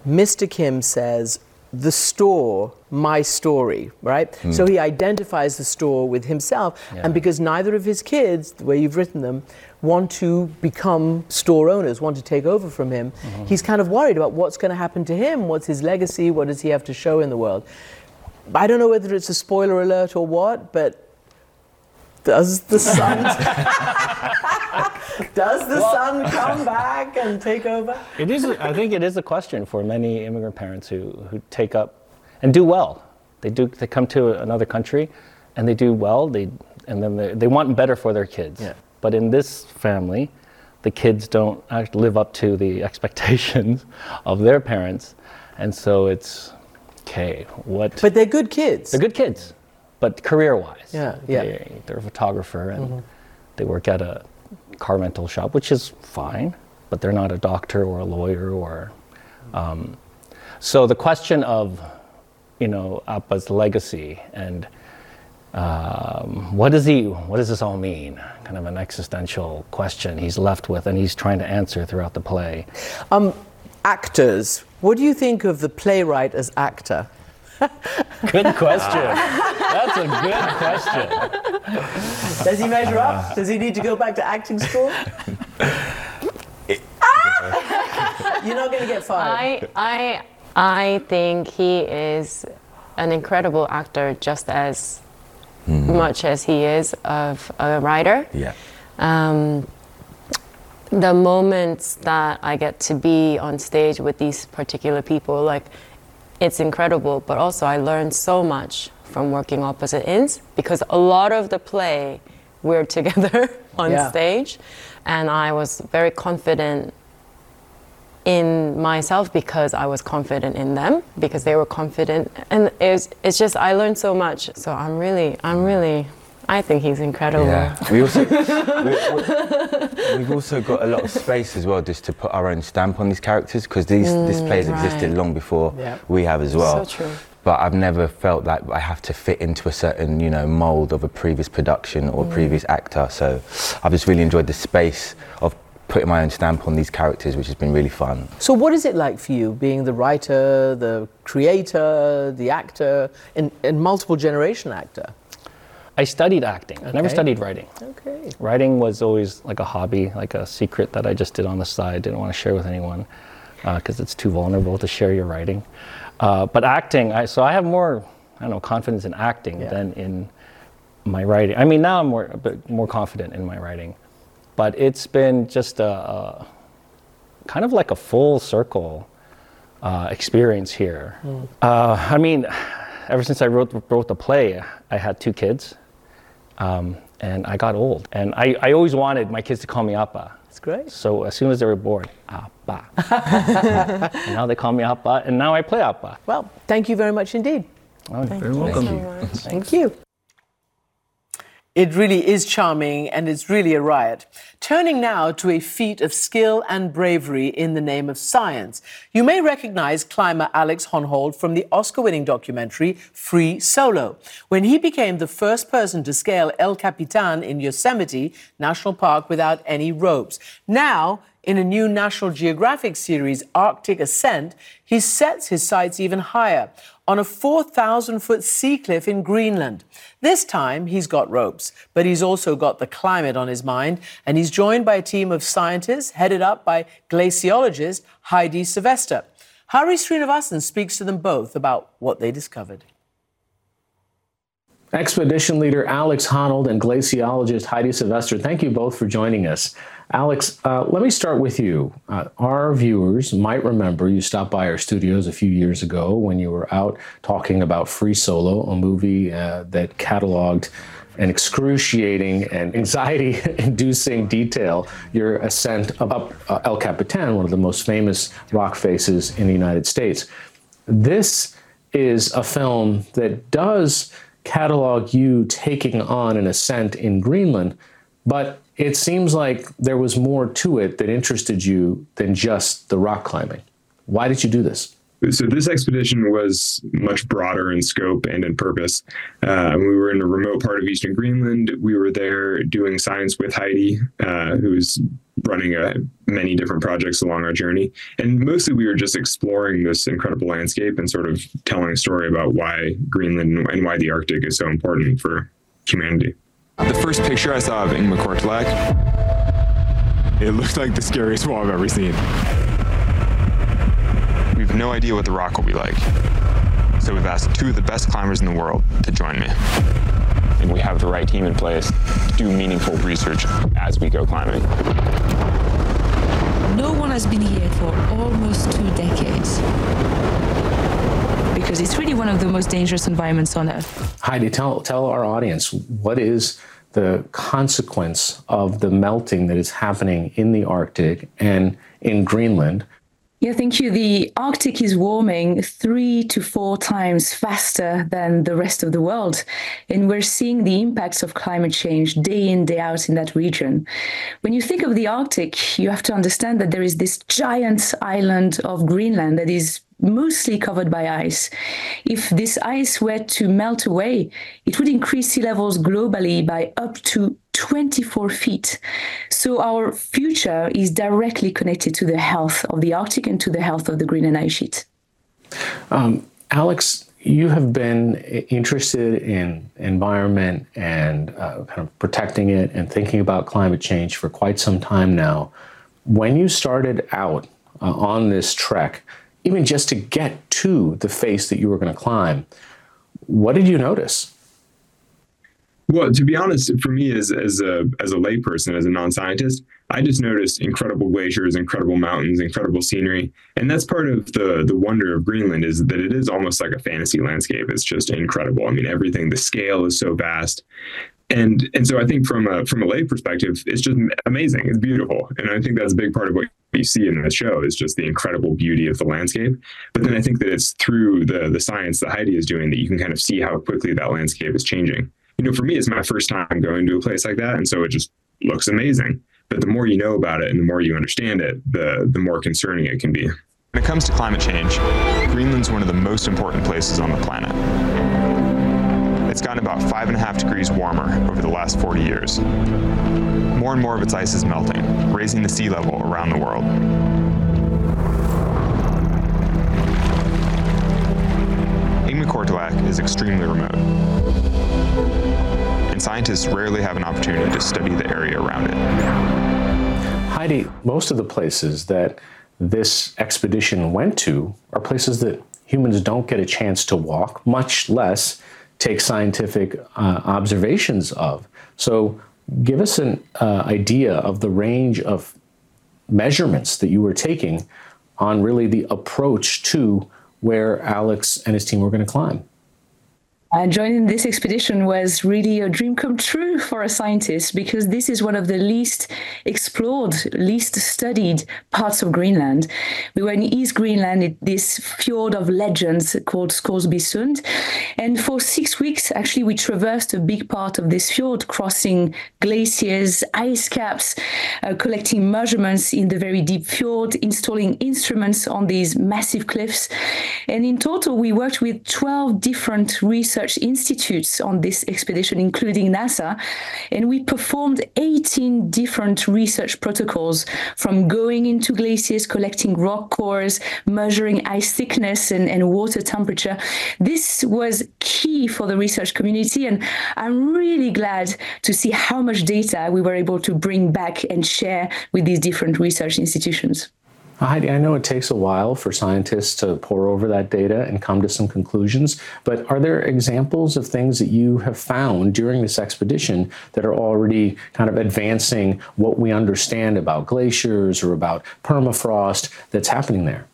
Mr. Kim says the store, my story, right? Hmm. So he identifies the store with himself, Yeah. and because neither of his kids, the way you've written them, want to become store owners, want to take over from him, Mm-hmm. he's kind of worried about what's going to happen to him. What's his legacy? What does he have to show in the world? I don't know whether it's a spoiler alert or what, but does the son (laughs) (laughs) does the son come back and take over? It is. I think it is a question for many immigrant parents who, who take up and do well. They do. They come to another country, and they do well. They and then they, they want better for their kids. Yeah. But in this family, the kids don't actually live up to the (laughs) expectations of their parents, and so it's okay. What? But they're good kids. They're good kids, but career-wise, Yeah, yeah. they, they're a photographer and Mhm. they work at a car rental shop, which is fine, but they're not a doctor or a lawyer or. Um, so the question of, you know, Appa's legacy and um, what does he, what does this all mean? Kind of an existential question he's left with, and he's trying to answer throughout the play. Um, actors. What do you think of the playwright as actor? Good question. (laughs) That's a good question. Does he measure up? Does he need to go back to acting school? (laughs) You're not going to get fired. I, I, I think he is an incredible actor, just as much as he is of a writer. Yeah. Um, the moments that I get to be on stage with these particular people, like it's incredible, but also I learned so much from working opposite ends because a lot of the play we're (laughs) together on Yeah. stage, and I was very confident in myself because I was confident in them because they were confident, and it's it's just I learned so much. So I'm really I'm really I think he's incredible. Yeah. (laughs) We also we, have also got a lot of space as well, just to put our own stamp on these characters because these this Mm, play has existed long before Yeah. we have as well. So true. But I've never felt like I have to fit into a certain, you know, mold of a previous production or Mm. previous actor. So I've just really enjoyed the space of putting my own stamp on these characters, which has been really fun. So, what is it like for you being the writer, the creator, the actor, and, and multiple generation actor? I studied acting. I never studied writing. Okay. Writing was always like a hobby, like a secret that I just did on the side. Didn't want to share with anyone because it's too vulnerable to share your writing. Uh, but acting, I, so I have more, I don't know, confidence in acting than in my writing. I mean, now I'm more, a bit more confident in my writing, but it's been just a, a kind of like a full circle uh, experience here. Uh, I mean, ever since I wrote, wrote the play, I had two kids, um, and I got old. And I, I always wanted my kids to call me Appa. That's great. So as soon as they were born, Appa. (laughs) and now they call me Appa, and now I play Appa. Well, thank you very much indeed. Oh, you're very you welcome. so much. Thank you. It really is charming and it's really a riot. Turning now to a feat of skill and bravery in the name of science. You may recognize climber Alex Honnold from the Oscar winning documentary Free Solo, when he became the first person to scale El Capitan in Yosemite National Park without any ropes. Now, in a new National Geographic series, Arctic Ascent, he sets his sights even higher on a 4,000 foot sea cliff in Greenland. This time he's got ropes, but he's also got the climate on his mind, and he's joined by a team of scientists headed up by glaciologist Heidi Sevestre. Hari Srinivasan speaks to them both about what they discovered. Expedition leader Alex Honnold and glaciologist Heidi Sevestre, thank you both for joining us. Alex, uh, let me start with you. Uh, our viewers might remember you stopped by our studios a few years ago when you were out talking about Free Solo, a movie uh, that cataloged an excruciating and anxiety (laughs) inducing detail your ascent up uh, El Capitan, one of the most famous rock faces in the United States. This is a film that does catalog you taking on an ascent in Greenland, but it seems like there was more to it that interested you than just the rock climbing. Why did you do this? So this expedition was much broader in scope and in purpose. Uh, we were in a remote part of eastern Greenland. We were there doing science with Heidi, uh, who's running uh, many different projects along our journey. And mostly we were just exploring this incredible landscape and sort of telling a story about why Greenland and why the Arctic is so important for humanity. The first picture I saw of Ingmikortilaq, it looked like the scariest wall I've ever seen. We have no idea what the rock will be like. So we've asked two of the best climbers in the world to join me. And we have the right team in place to do meaningful research as we go climbing. No one has been here for almost two decades because it's really one of the most dangerous environments on Earth. Heidi, tell, tell our audience what is the consequence of the melting that is happening in the Arctic and in Greenland yeah, thank you. The Arctic is warming three to four times faster than the rest of the world. And we're seeing the impacts of climate change day in, day out in that region. When you think of the Arctic, you have to understand that there is this giant island of Greenland that is mostly covered by ice. If this ice were to melt away, it would increase sea levels globally by up to 24 feet. So our future is directly connected to the health of the Arctic and to the health of the Greenland ice sheet. Um, Alex, you have been interested in environment and uh, kind of protecting it and thinking about climate change for quite some time now. When you started out uh, on this trek, even just to get to the face that you were going to climb, what did you notice? Well, to be honest, for me as as a as a layperson, as a non-scientist, I just noticed incredible glaciers, incredible mountains, incredible scenery, and that's part of the the wonder of Greenland is that it is almost like a fantasy landscape. It's just incredible. I mean, everything. The scale is so vast, and and so I think from a from a lay perspective, it's just amazing. It's beautiful, and I think that's a big part of what you see in the show is just the incredible beauty of the landscape. But then I think that it's through the the science that Heidi is doing that you can kind of see how quickly that landscape is changing you know, for me, it's my first time going to a place like that. And so it just looks amazing. But the more you know about it and the more you understand it, the, the more concerning it can be. When it comes to climate change, Greenland's one of the most important places on the planet. It's gotten about five and a half degrees warmer over the last 40 years. More and more of its ice is melting, raising the sea level around the world. Ingmikortilaq is extremely remote and scientists rarely have an opportunity to study the area around it. Heidi, most of the places that this expedition went to are places that humans don't get a chance to walk, much less take scientific uh, observations of. So, give us an uh, idea of the range of measurements that you were taking on really the approach to where Alex and his team were going to climb. And joining this expedition was really a dream come true for a scientist because this is one of the least explored, least studied parts of Greenland. We were in East Greenland, this fjord of legends called Scoresby Sund. And for six weeks, actually, we traversed a big part of this fjord, crossing glaciers, ice caps, uh, collecting measurements in the very deep fjord, installing instruments on these massive cliffs. And in total, we worked with 12 different research research institutes on this expedition, including NASA. And we performed 18 different research protocols from going into glaciers, collecting rock cores, measuring ice thickness and, and water temperature. This was key for the research community. And I'm really glad to see how much data we were able to bring back and share with these different research institutions. Heidi, I know it takes a while for scientists to pore over that data and come to some conclusions, but are there examples of things that you have found during this expedition that are already kind of advancing what we understand about glaciers or about permafrost that's happening there?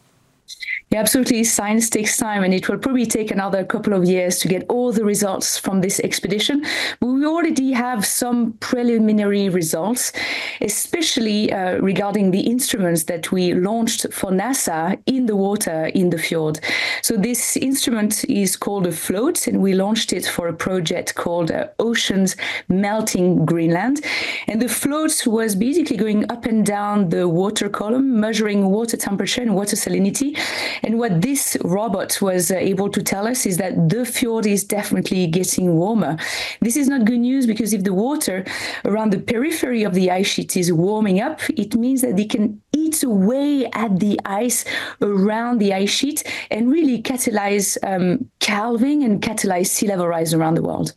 Yeah, absolutely. Science takes time, and it will probably take another couple of years to get all the results from this expedition. But we already have some preliminary results, especially uh, regarding the instruments that we launched for NASA in the water in the fjord. So, this instrument is called a float, and we launched it for a project called uh, Oceans Melting Greenland. And the float was basically going up and down the water column, measuring water temperature and water salinity. And what this robot was uh, able to tell us is that the fjord is definitely getting warmer. This is not good news because if the water around the periphery of the ice sheet is warming up, it means that they can eat away at the ice around the ice sheet and really catalyze um, calving and catalyze sea level rise around the world.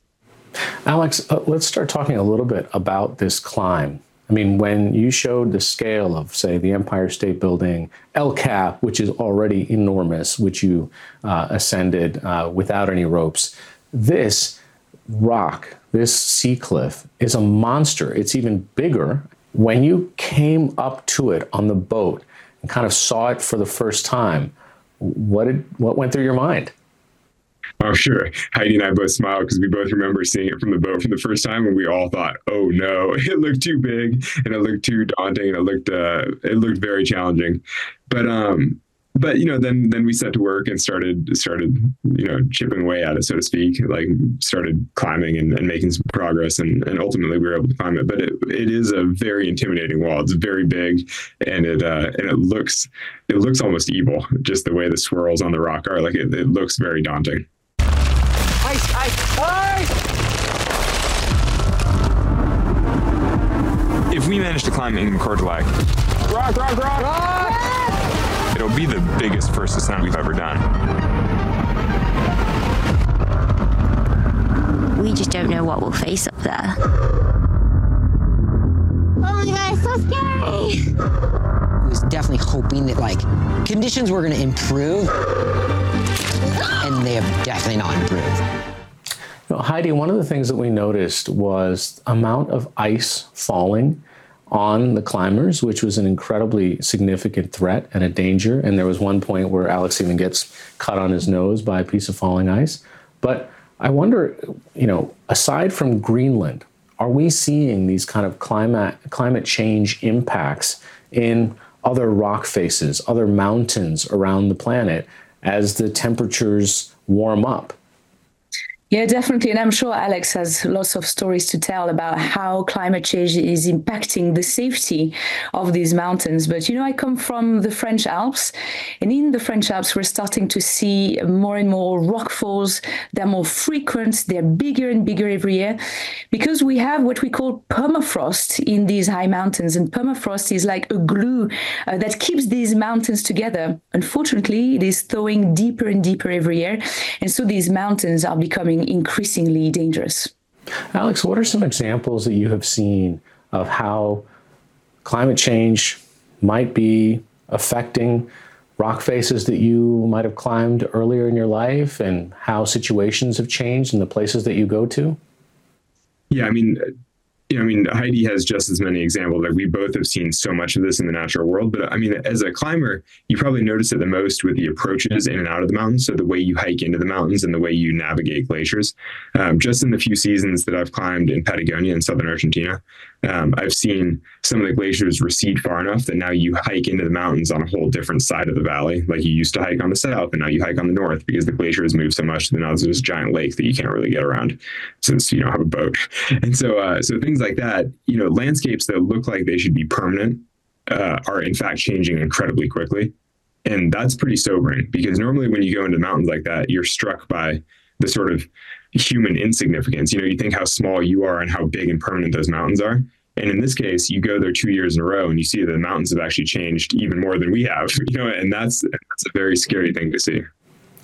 Alex, uh, let's start talking a little bit about this climb. I mean, when you showed the scale of, say, the Empire State Building, El Cap, which is already enormous, which you uh, ascended uh, without any ropes, this rock, this sea cliff, is a monster. It's even bigger. When you came up to it on the boat and kind of saw it for the first time, what did what went through your mind? Oh, sure. Heidi and I both smiled because we both remember seeing it from the boat from the first time, and we all thought, "Oh no, (laughs) it looked too big, and it looked too daunting, and it looked uh, it looked very challenging." But um, but you know, then then we set to work and started started you know chipping away at it, so to speak. Like started climbing and, and making some progress, and, and ultimately we were able to climb it. But it, it is a very intimidating wall. It's very big, and it uh, and it looks it looks almost evil, just the way the swirls on the rock are. Like it, it looks very daunting. Manage to climb Ingmikortilaq, rock, rock, rock, rock! It'll be the biggest first ascent we've ever done. We just don't know what we'll face up there. Oh my god, it's so scary! I was definitely hoping that like conditions were going to improve, and they have definitely not improved. You know, Heidi, one of the things that we noticed was amount of ice falling on the climbers, which was an incredibly significant threat and a danger. And there was one point where Alex even gets cut on his nose by a piece of falling ice. But I wonder, you know, aside from Greenland, are we seeing these kind of climate climate change impacts in other rock faces, other mountains around the planet as the temperatures warm up? Yeah, definitely. And I'm sure Alex has lots of stories to tell about how climate change is impacting the safety of these mountains. But, you know, I come from the French Alps, and in the French Alps, we're starting to see more and more rockfalls. They're more frequent, they're bigger and bigger every year because we have what we call permafrost in these high mountains. And permafrost is like a glue uh, that keeps these mountains together. Unfortunately, it is thawing deeper and deeper every year. And so these mountains are becoming increasingly dangerous. Alex, what are some examples that you have seen of how climate change might be affecting rock faces that you might have climbed earlier in your life and how situations have changed in the places that you go to? Yeah, I mean, I mean, Heidi has just as many examples. Like we both have seen so much of this in the natural world. But I mean, as a climber, you probably notice it the most with the approaches in and out of the mountains. So the way you hike into the mountains and the way you navigate glaciers. Um, just in the few seasons that I've climbed in Patagonia in southern Argentina, um, I've seen some of the glaciers recede far enough that now you hike into the mountains on a whole different side of the valley. Like you used to hike on the south, and now you hike on the north because the glacier has moved so much that now there's this giant lake that you can't really get around since you don't have a boat. (laughs) And so, uh, so things like that, you know, landscapes that look like they should be permanent uh, are in fact changing incredibly quickly. And that's pretty sobering because normally when you go into mountains like that, you're struck by the sort of human insignificance. You know, you think how small you are and how big and permanent those mountains are. And in this case, you go there two years in a row and you see that the mountains have actually changed even more than we have. (laughs) You know, and that's that's a very scary thing to see.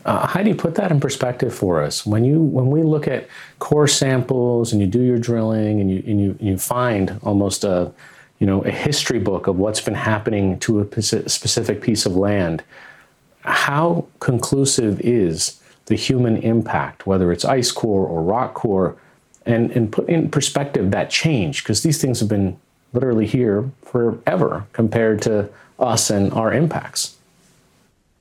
Uh, Heidi, put that in perspective for us. When you when we look at core samples and you do your drilling and you and you you find almost a you know a history book of what's been happening to a specific piece of land, how conclusive is the human impact, whether it's ice core or rock core, and and put in perspective that change because these things have been literally here forever compared to us and our impacts.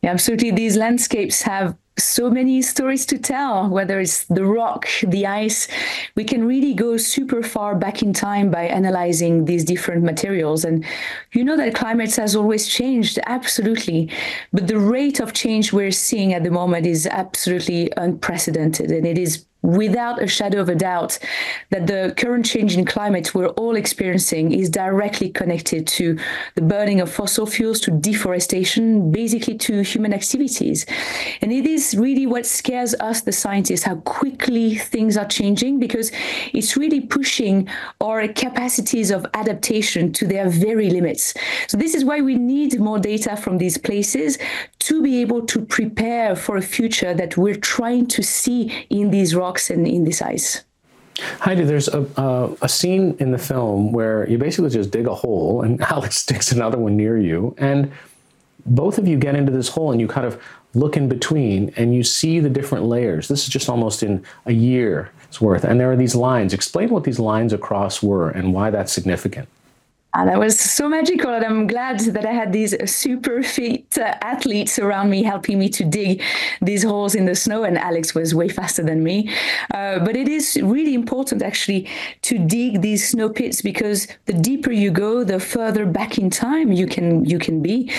Yeah, absolutely. These landscapes have so many stories to tell, whether it's the rock, the ice. We can really go super far back in time by analyzing these different materials. And you know that climate has always changed, absolutely. But the rate of change we're seeing at the moment is absolutely unprecedented. And it is without a shadow of a doubt that the current change in climate we're all experiencing is directly connected to the burning of fossil fuels, to deforestation, basically to human activities. And it is really what scares us, the scientists, how quickly things are changing, because it's really pushing our capacities of adaptation to their very limits. So, this is why we need more data from these places to be able to prepare for a future that we're trying to see in these rocks in, in this ice. Heidi, there's a, uh, a scene in the film where you basically just dig a hole and (laughs) Alex sticks another one near you. And both of you get into this hole and you kind of look in between and you see the different layers. This is just almost in a year's worth. And there are these lines. Explain what these lines across were and why that's significant. And that was so magical. And I'm glad that I had these super fit uh, athletes around me helping me to dig these holes in the snow. And Alex was way faster than me. Uh, but it is really important actually to dig these snow pits because the deeper you go, the further back in time you can you can be.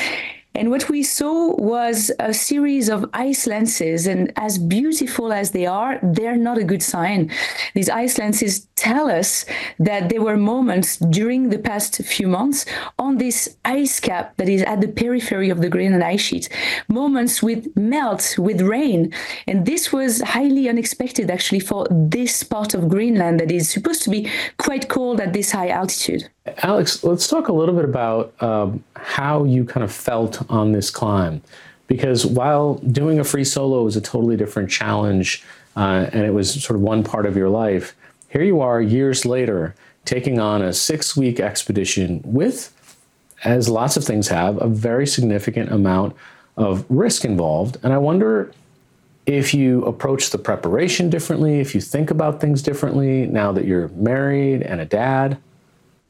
And what we saw was a series of ice lenses. And as beautiful as they are, they're not a good sign. These ice lenses tell us that there were moments during the past few months on this ice cap that is at the periphery of the Greenland ice sheet, moments with melt, with rain. And this was highly unexpected actually for this part of Greenland that is supposed to be quite cold at this high altitude. Alex, let's talk a little bit about um, how you kind of felt on this climb. Because while doing a free solo is a totally different challenge uh, and it was sort of one part of your life, here you are years later taking on a six week expedition with, as lots of things have, a very significant amount of risk involved. And I wonder if you approach the preparation differently, if you think about things differently now that you're married and a dad.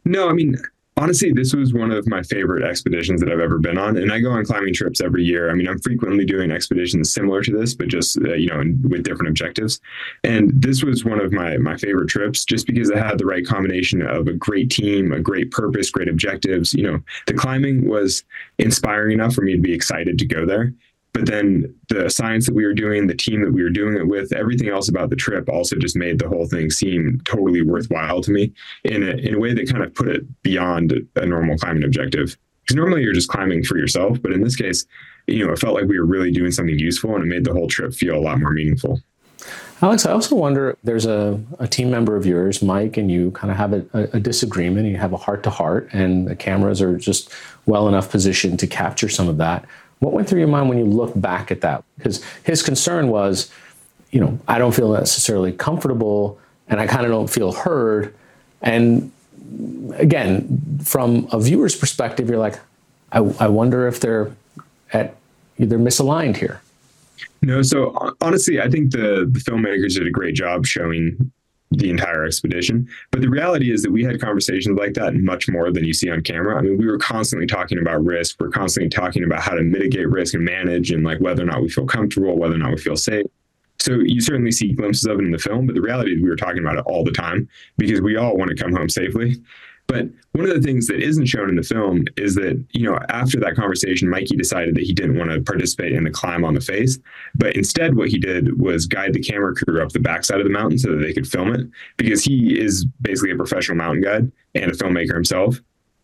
No, I mean, honestly, this was one of my favorite expeditions that I've ever been on. And I go on climbing trips every year. I mean, I'm frequently doing expeditions similar to this, but just, uh, you know, with different objectives. And this was one of my, my favorite trips just because it had the right combination of a great team, a great purpose, great objectives. You know, the climbing was inspiring enough for me to be excited to go there. But then the science that we were doing, the team that we were doing it with, everything else about the trip also just made the whole thing seem totally worthwhile to me in a, in a way that kind of put it beyond a normal climbing objective. Because normally you're just climbing for yourself, but in this case, you know, it felt like we were really doing something useful and it made the whole trip feel a lot more meaningful. Alex, I also wonder there's a, a team member of yours, Mike, and you kind of have a, a, disagreement, you have a heart to heart, and the cameras are just well enough positioned to capture some of that. What went through your mind when you look back at that? Because his concern was, you know, I don't feel necessarily comfortable and I kind of don't feel heard. And again, from a viewer's perspective, you're like, I, I wonder if they're at they're misaligned here. No, so honestly, I think the the filmmakers did a great job showing the entire expedition. But the reality is that we had conversations like that much more than you see on camera. I mean, we were constantly talking about risk. We're constantly talking about how to mitigate risk and manage and like whether or not we feel comfortable, whether or not we feel safe. So you certainly see glimpses of it in the film, but the reality is we were talking about it all the time because we all want to come home safely. But one of the things that isn't shown in the film is that, you know, after that conversation, Mikey decided that he didn't want to participate in the climb on the face. But instead, what he did was guide the camera crew up the backside of the mountain so that they could film it because he is basically a professional mountain guide and a filmmaker himself.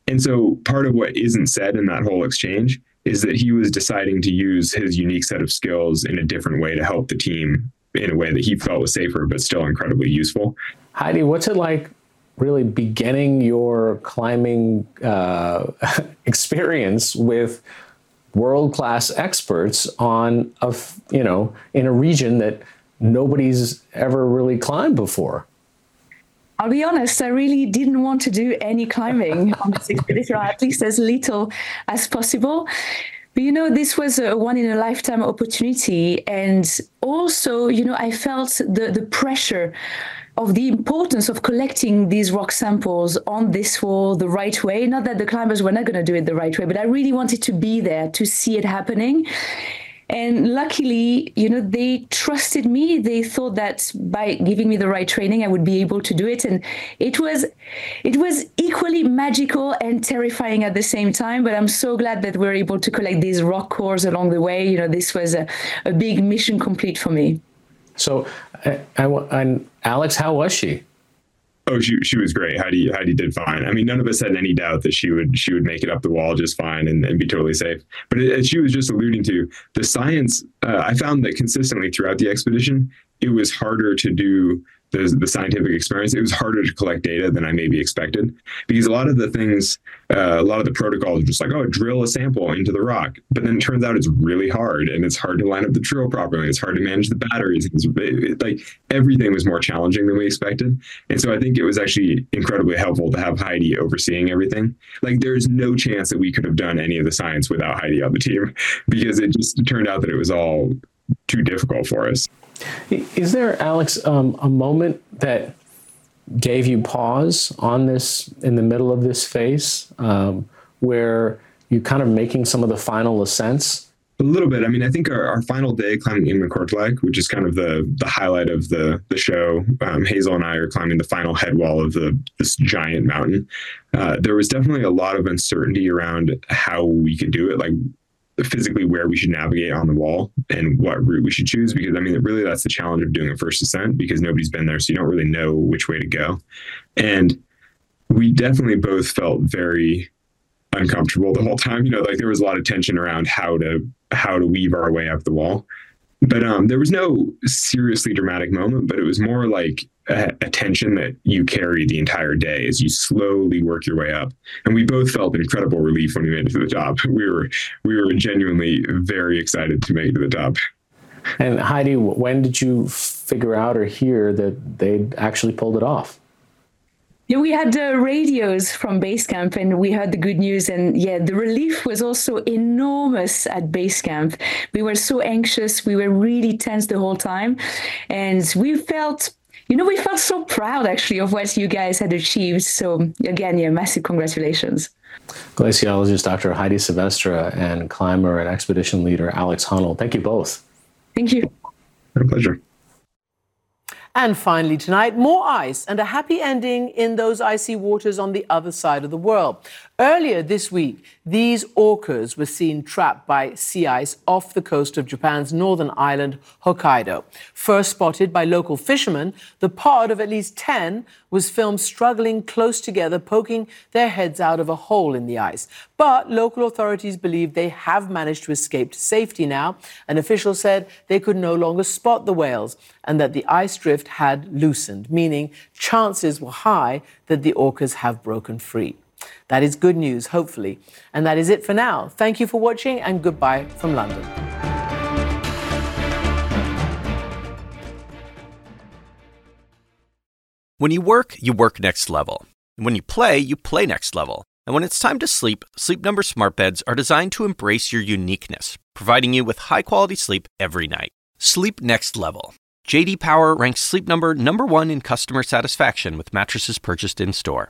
And so part of what isn't said in that whole exchange is that he was deciding to use his unique set of skills in a different way to help the team in a way that he felt was safer but still incredibly useful. Heidi, what's it like really beginning your climbing uh, (laughs) experience with world class experts on a you know in a region that nobody's ever really climbed before I'll be honest, I really didn't want to do any climbing (laughs) on this expedition, or at least as little as possible. But you know, this was a one in a lifetime opportunity. And also, you know, I felt the, the pressure of the importance of collecting these rock samples on this wall the right way. Not that the climbers were not going to do it the right way, but I really wanted to be there to see it happening. And luckily, you know, they trusted me. They thought that by giving me the right training, I would be able to do it. And it was, it was equally magical and terrifying at the same time. But I'm so glad that we are able to collect these rock cores along the way. You know, this was a, a big mission complete for me. So, I, I, Alex, how was she? Oh, she she was great. Heidi Heidi did fine. I mean, none of us had any doubt that she would she would make it up the wall just fine and, and be totally safe. But as she was just alluding to, the science uh, I found that consistently throughout the expedition, it was harder to do the, the scientific experience, it was harder to collect data than I maybe expected because a lot of the things, uh, a lot of the protocols are just like, oh, drill a sample into the rock. But then it turns out it's really hard and it's hard to line up the drill properly. It's hard to manage the batteries. It's, it, like everything was more challenging than we expected. And so I think it was actually incredibly helpful to have Heidi overseeing everything. Like there's no chance that we could have done any of the science without Heidi on the team (laughs) because it just turned out that it was all too difficult for us. Is there, Alex, um, a moment that gave you pause on this in the middle of this phase um, where you're kind of making some of the final ascents? A little bit. I mean, I think our, our final day climbing Ingmikortilaq, which is kind of the the highlight of the the show. Um, Hazel and I are climbing the final head wall of the this giant mountain. Uh, there was definitely a lot of uncertainty around how we could do it. Like physically where we should navigate on the wall and what route we should choose because I mean really that's the challenge of doing a first ascent because nobody's been there so you don't really know which way to go. And we definitely both felt very uncomfortable the whole time. You know, like there was a lot of tension around how to how to weave our way up the wall. But um, there was no seriously dramatic moment, but it was more like a, a, that you carry the entire day as you slowly work your way up. And we both felt incredible relief when we made it to the top. (laughs) We were we were genuinely very excited to make it to the top. And Heidi, when did you figure out or hear that they'd actually pulled it off? Yeah, we had uh, radios from base camp and we heard the good news. And yeah, the relief was also enormous at base camp. We were so anxious. We were really tense the whole time. And we felt, you know, we felt so proud actually of what you guys had achieved. So again, yeah, massive congratulations. Glaciologist Dr. Heidi Sevestre and climber and expedition leader Alex Honnold. Thank you both. Thank you. My pleasure. And finally, tonight, more ice and a happy ending in those icy waters on the other side of the world. Earlier this week, these orcas were seen trapped by sea ice off the coast of Japan's northern island, Hokkaido. First spotted by local fishermen, the pod of at least 10 was filmed struggling close together, poking their heads out of a hole in the ice. But local authorities believe they have managed to escape to safety now. An official said they could no longer spot the whales and that the ice drift had loosened, meaning chances were high that the orcas have broken free. That is good news, hopefully. And that is it for now. Thank you for watching and goodbye from London. When you work, you work next level. When you play, you play next level. And when it's time to sleep, Sleep Number smart beds are designed to embrace your uniqueness, providing you with high quality sleep every night. Sleep next level. JD Power ranks Sleep Number number 1 in customer satisfaction with mattresses purchased in-store.